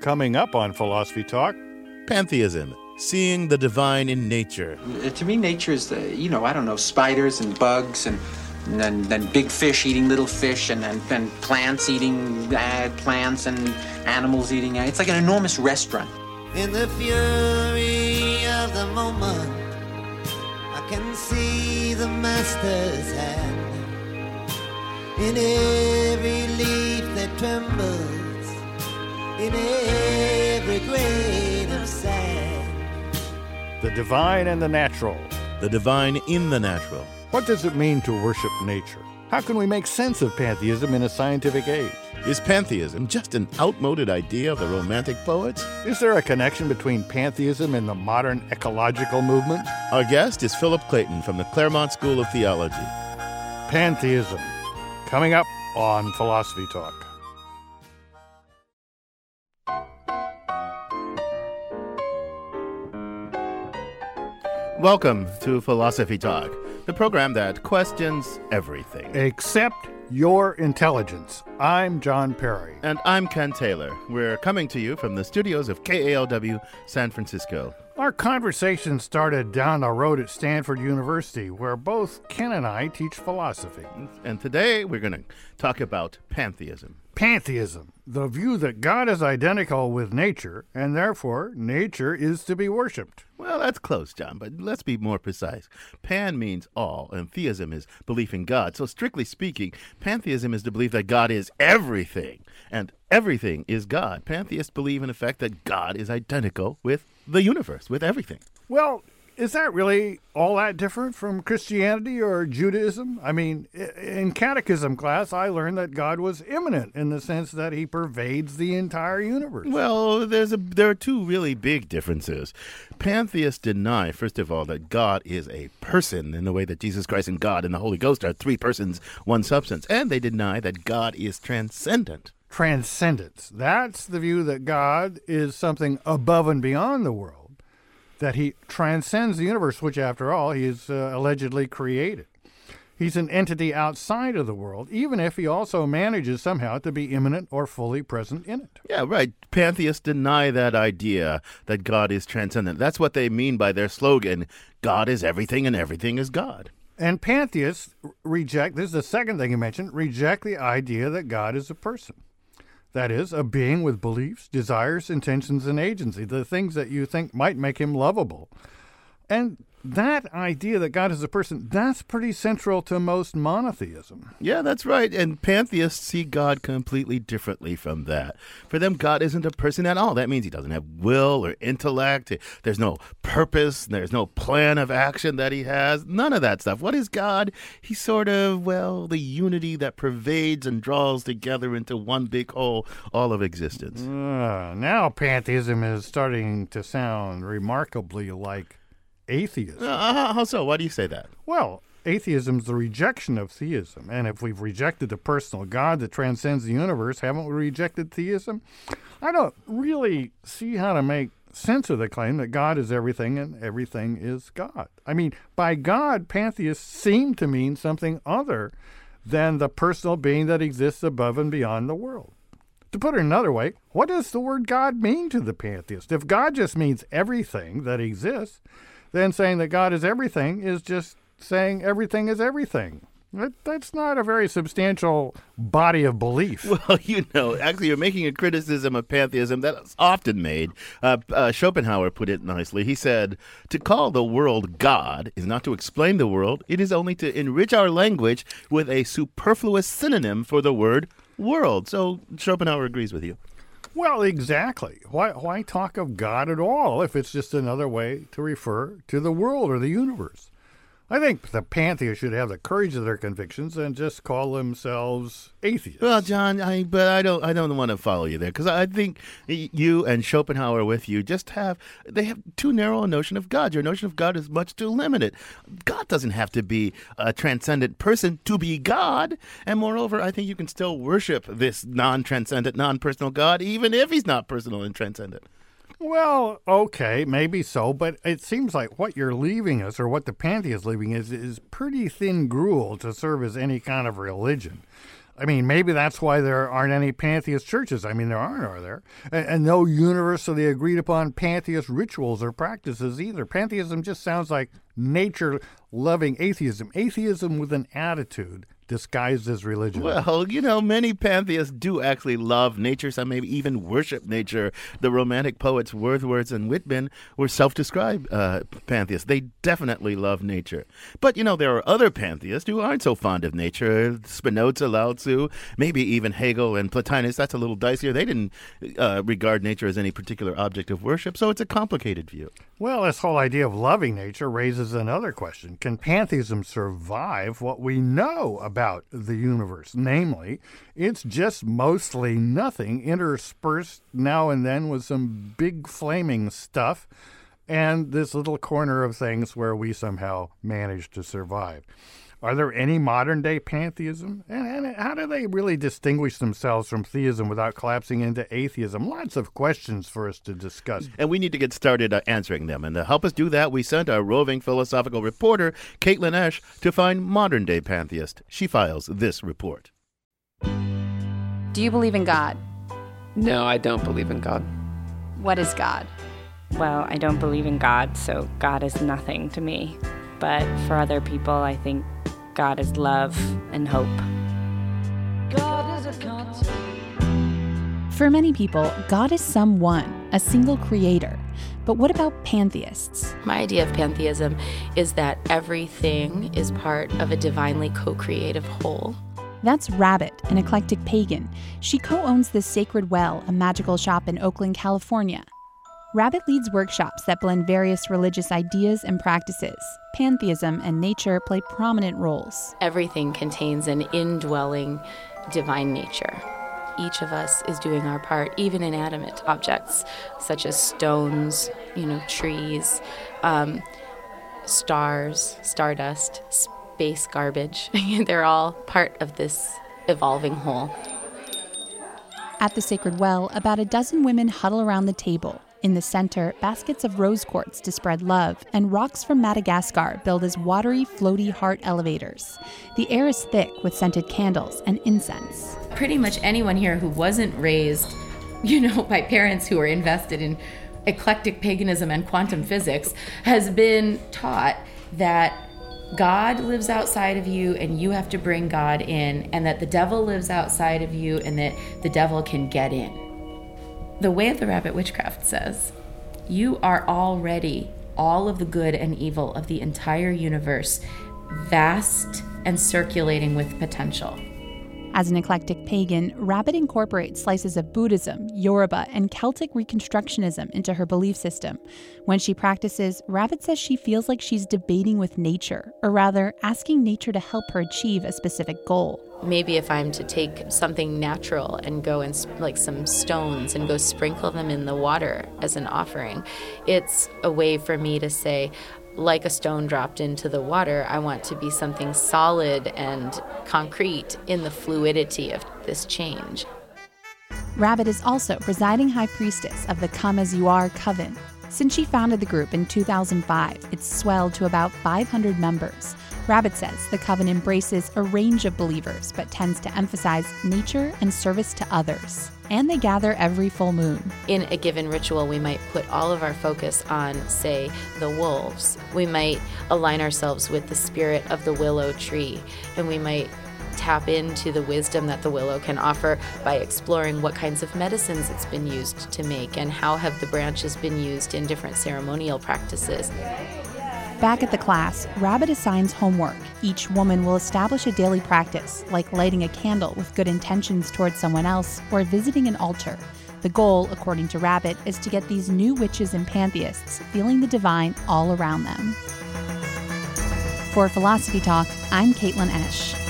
Coming up on Philosophy Talk, Pantheism, seeing the divine in nature. Uh, To me, nature is the, you know, I don't know, spiders and bugs and and then, then big fish eating little fish and then and plants eating uh, plants and animals eating. Uh, it's like an enormous restaurant. In the fury of the moment, I can see the master's hand. In every leaf that trembles, in every grain of sand. the divine and the natural. The divine in the natural. What does it mean to worship nature? How can we make sense of pantheism in a scientific age? Is pantheism just an outmoded idea of the Romantic poets? Is there a connection between pantheism and the modern ecological movement? Our guest is Philip Clayton from the Claremont School of Theology. Pantheism. Coming up on Philosophy Talk. Welcome to Philosophy Talk, the program that questions everything. except your intelligence. I'm John Perry. And I'm Ken Taylor. We're coming to you from the studios of KALW San Francisco. Our conversation started down the road at Stanford University, where both Ken and I teach philosophy. And today we're going to talk about pantheism. Pantheism, the view that God is identical with nature, and therefore nature is to be worshipped. Well, that's close, John, but let's be more precise. Pan means all, and theism is belief in God. So, strictly speaking, pantheism is the belief that God is everything, and everything is God. Pantheists believe, in effect, that God is identical with the universe, with everything. Well, is that really all that different from Christianity or Judaism? I mean, in catechism class, I learned that God was immanent in the sense that he pervades the entire universe. Well, there's a there are two really big differences. Pantheists deny, first of all, that God is a person in the way that Jesus Christ and God and the Holy Ghost are three persons, one substance, and they deny that God is transcendent. Transcendence. That's the view that God is something above and beyond the world, that he transcends the universe, which, after all, he is uh, allegedly created. He's an entity outside of the world, even if he also manages somehow to be immanent or fully present in it. Yeah, right. Pantheists deny that idea that God is transcendent. That's what they mean by their slogan God is everything and everything is God. And pantheists reject this is the second thing you mentioned reject the idea that God is a person. That is, a being with beliefs, desires, intentions, and agency, the things that you think might make him lovable. And that idea that God is a person, that's pretty central to most monotheism. Yeah, that's right. And pantheists see God completely differently from that. For them, God isn't a person at all. That means he doesn't have will or intellect. There's no purpose. There's no plan of action that he has. None of that stuff. What is God? He's sort of, well, the unity that pervades and draws together into one big whole all of existence. Uh, now pantheism is starting to sound remarkably like atheism. Uh, how- how so? Why do you say that? Well, atheism is the rejection of theism. And if we've rejected the personal God that transcends the universe, haven't we rejected theism? I don't really see how to make sense of the claim that God is everything and everything is God. I mean, by God, pantheists seem to mean something other than the personal being that exists above and beyond the world. To put it another way, what does the word God mean to the pantheist? If God just means everything that exists, then saying that God is everything is just saying everything is everything. That, that's not a very substantial body of belief. Well, you know, actually, you're making a criticism of pantheism that's often made. Uh, uh, Schopenhauer put it nicely. He said, To call the world God is not to explain the world, it is only to enrich our language with a superfluous synonym for the word world. So Schopenhauer agrees with you. Well, exactly. Why, why talk of God at all if it's just another way to refer to the world or the universe? I think the pantheists should have the courage of their convictions and just call themselves atheists. Well, John, I but I don't I don't want to follow you there because I think you and Schopenhauer with you just have they have too narrow a notion of God. Your notion of God is much too limited. God doesn't have to be a transcendent person to be God, and moreover, I think you can still worship this non-transcendent, non-personal God even if he's not personal and transcendent. Well, okay, maybe so, but it seems like what you're leaving us, or what the pantheist is leaving is, is pretty thin gruel to serve as any kind of religion. I mean, maybe that's why there aren't any pantheist churches. I mean, there aren't, are there? And, and no universally agreed upon pantheist rituals or practices either. Pantheism just sounds like nature loving atheism, atheism with an attitude disguised as religion. Well, you know, many pantheists do actually love nature. Some maybe even worship nature. The Romantic poets Wordsworth and Whitman were self-described uh, pantheists. They definitely love nature. But you know, there are other pantheists who aren't so fond of nature. Spinoza, Lao Tzu, maybe even Hegel and Plotinus. That's a little dicier. They didn't uh, regard nature as any particular object of worship, so it's a complicated view. Well, this whole idea of loving nature raises another question. Can pantheism survive what we know about the universe? Namely, it's just mostly nothing, interspersed now and then with some big flaming stuff, and this little corner of things where we somehow manage to survive. Are there any modern day pantheism? And, and, how do they really distinguish themselves from theism without collapsing into atheism? Lots of questions for us to discuss. And we need to get started uh, answering them. And to help us do that, we sent our roving philosophical reporter, Caitlin Esch, to find modern day pantheists. She files this report. Do you believe in God? No, I don't believe in God. What is God? Well, I don't believe in God, so God is nothing to me. But for other people, I think God is love and hope. For many people, God is someone, a single creator. But what about pantheists? My idea of pantheism is that everything is part of a divinely co creative whole. That's Rabbit, an eclectic pagan. She co owns the Sacred Well, a magical shop in Oakland, California. Rabbit leads workshops that blend various religious ideas and practices. Pantheism and nature play prominent roles. Everything contains an indwelling divine nature. Each of us is doing our part, even inanimate objects such as stones, you know, trees, um, stars, stardust, space garbage. They're all part of this evolving whole. At the Sacred Well, about a dozen women huddle around the table. In the center, baskets of rose quartz to spread love, and rocks from Madagascar build as watery, floaty heart elevators. The air is thick with scented candles and incense. Pretty much anyone here who wasn't raised, you know, by parents who are invested in eclectic paganism and quantum physics has been taught that God lives outside of you and you have to bring God in, and that the devil lives outside of you and that the devil can get in. The Way of the Rabbit Witchcraft says, You are already all of the good and evil of the entire universe, vast and circulating with potential. As an eclectic pagan, Rabbit incorporates slices of Buddhism, Yoruba, and Celtic Reconstructionism into her belief system. When she practices, Rabbit says she feels like she's debating with nature, or rather, asking nature to help her achieve a specific goal. Maybe if I'm to take something natural and go and like some stones and go sprinkle them in the water as an offering, it's a way for me to say, like a stone dropped into the water, I want to be something solid and concrete in the fluidity of this change. Rabbit is also presiding high priestess of the Come As You Are Coven. Since she founded the group in 2005, it's swelled to about 500 members. Rabbit says the coven embraces a range of believers but tends to emphasize nature and service to others. And they gather every full moon. In a given ritual, we might put all of our focus on, say, the wolves. We might align ourselves with the spirit of the willow tree, and we might tap into the wisdom that the willow can offer by exploring what kinds of medicines it's been used to make and how have the branches been used in different ceremonial practices. Back at the class, Rabbit assigns homework. Each woman will establish a daily practice, like lighting a candle with good intentions towards someone else or visiting an altar. The goal, according to Rabbit, is to get these new witches and pantheists feeling the divine all around them. For Philosophy Talk, I'm Caitlin Esch.